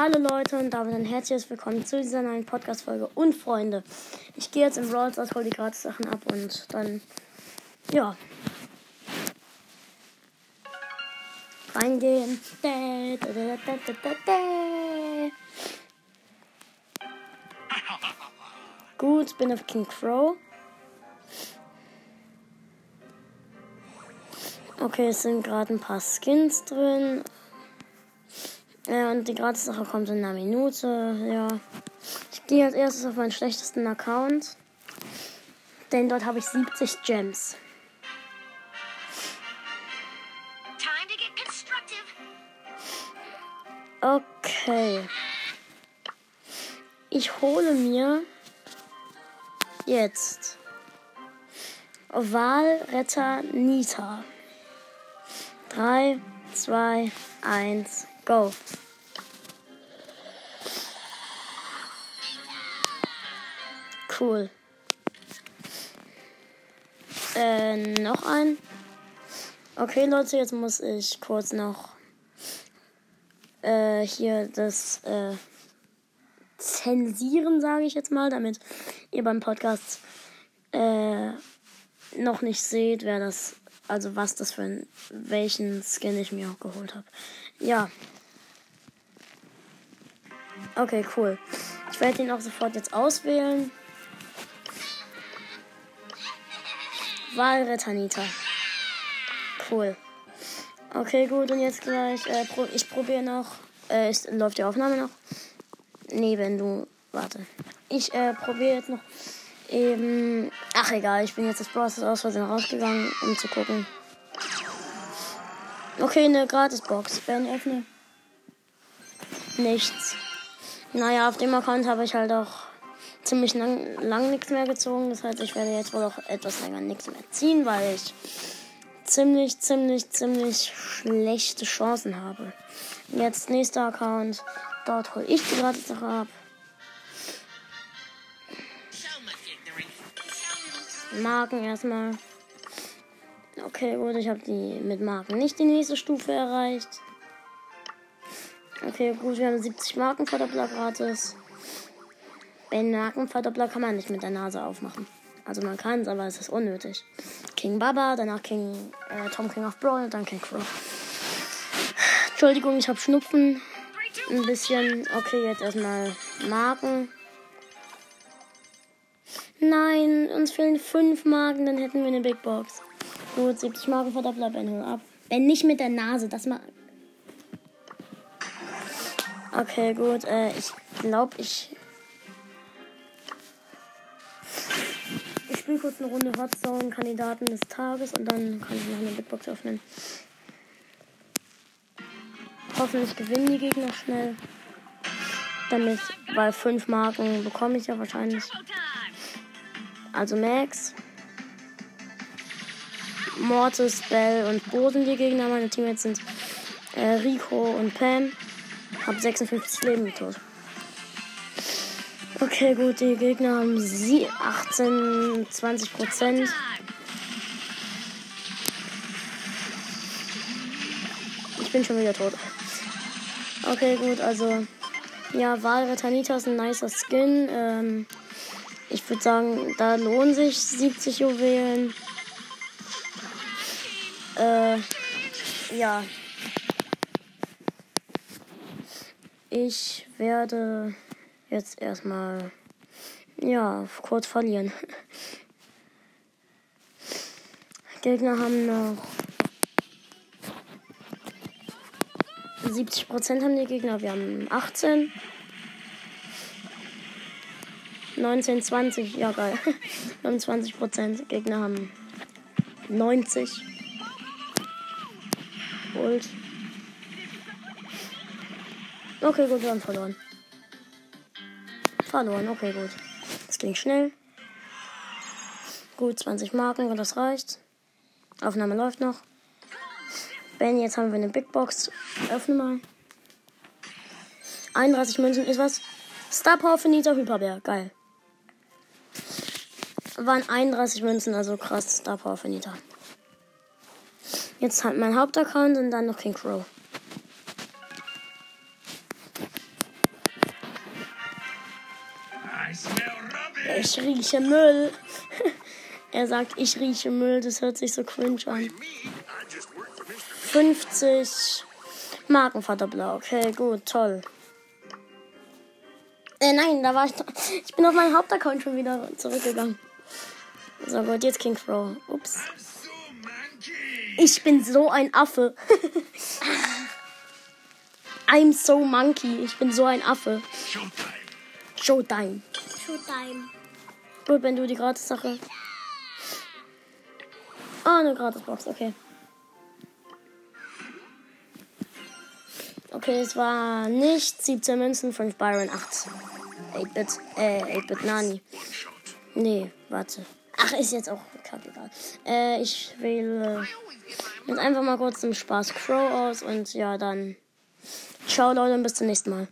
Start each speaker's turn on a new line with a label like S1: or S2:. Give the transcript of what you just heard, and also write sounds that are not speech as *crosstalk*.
S1: Hallo Leute und damit ein herzliches Willkommen zu dieser neuen Podcast-Folge. Und Freunde, ich gehe jetzt im Brawl Stars, hol die Gratis-Sachen ab und dann, ja. Reingehen. Gut, bin auf King Crow. Okay, es sind gerade ein paar Skins drin. Ja, und die Gratis-Sache kommt in einer Minute. Ja. Ich gehe als erstes auf meinen schlechtesten Account. Denn dort habe ich 70 Gems. Okay. Ich hole mir jetzt Wahlretter Nita. 3, 2, 1, go. Cool. Äh, noch ein. Okay, Leute, jetzt muss ich kurz noch äh, hier das äh, zensieren, sage ich jetzt mal, damit ihr beim Podcast äh, noch nicht seht, wer das, also was das für ein, welchen Skin ich mir auch geholt habe. Ja. Okay, cool. Ich werde ihn auch sofort jetzt auswählen. Wahlrettanita. Cool. Okay, gut, und jetzt gleich, äh, pro, ich probiere noch, äh, ist, läuft die Aufnahme noch? Nee, wenn du, warte. Ich, äh, probiere jetzt noch eben, ach egal, ich bin jetzt das Process aus Versehen rausgegangen, um zu gucken. Okay, eine Gratisbox. Ben, öffne. Nichts. Naja, auf dem Account habe ich halt auch ziemlich lang, lang nichts mehr gezogen. Das heißt, ich werde jetzt wohl auch etwas länger nichts mehr ziehen, weil ich ziemlich, ziemlich, ziemlich schlechte Chancen habe. Jetzt nächster Account. Dort hole ich die Gratis-Sache ab. Marken erstmal. Okay, gut, ich habe die mit Marken nicht die nächste Stufe erreicht. Okay, gut, wir haben 70 Marken Verdoppler gratis. Den Markenverdoppler kann man nicht mit der Nase aufmachen. Also man kann es, aber es ist unnötig. King Baba, danach King äh, Tom King of Brawl und dann King Crow. Entschuldigung, ich habe Schnupfen. Ein bisschen. Okay, jetzt erstmal Marken. Nein, uns fehlen fünf Marken, dann hätten wir eine Big Box. Gut, 70 Marken Verdoppler, Ben, hol ab. Wenn nicht mit der Nase, das mal. Okay, gut. Äh, ich glaube, ich spiele kurz eine Runde Hotzone Kandidaten des Tages und dann kann ich noch eine Big Box öffnen. Hoffentlich gewinnen die Gegner schnell. Damit, weil fünf Marken bekomme ich ja wahrscheinlich. Also Max. Mortis, Bell und Bo sind die Gegner. Meine Teammates sind äh, Rico und Pam. Hab 56 Leben tot. Okay, gut, die Gegner haben sie 18, 20 Prozent. Ich bin schon wieder tot. Okay, gut, also ja, Wahlretanita ist ein nicer Skin. Ähm, ich würde sagen, da lohnen sich 70 Juwelen. Äh, ja. Ich werde jetzt erstmal, ja, kurz verlieren. *laughs* Gegner haben noch 70 Prozent haben die Gegner, wir haben 18. 19, 20, ja geil. Wir haben 20 Prozent. Gegner haben 90. Ult. Okay, gut, wir haben verloren. Verloren, okay, gut. Das ging schnell. Gut, 20 Marken, und das reicht. Aufnahme läuft noch. Ben, jetzt haben wir eine Big Box. Öffne mal. 31 Münzen ist was. Star Power Finita Hyperbär. Geil. Waren 31 Münzen, also krass. Star Power Finita. Jetzt halt mein Hauptaccount und dann noch King Crow. Ich rieche Müll. *laughs* er sagt, ich rieche Müll. Das hört sich so cringe an. 50 Markenvaterblau. Okay, gut, toll. Äh, nein, da war ich. Ich bin auf meinen Hauptaccount schon wieder zurückgegangen. So gut, jetzt King Crow. Ups. Ich bin so ein Affe. *laughs* I'm so monkey. Ich bin so ein Affe. Showtime.
S2: Showtime.
S1: Gut, wenn du die Gratis-Sache. Ah, eine Gratis-Box, okay. Okay, es war nicht 17 Münzen, 5 Byron, 8. 8-Bit, äh, 8-Bit Nani. Nee, warte. Ach, ist jetzt auch kackegal. Äh, ich wähle jetzt einfach mal kurz zum Spaß Crow aus und ja, dann ciao Leute und bis zum nächsten Mal.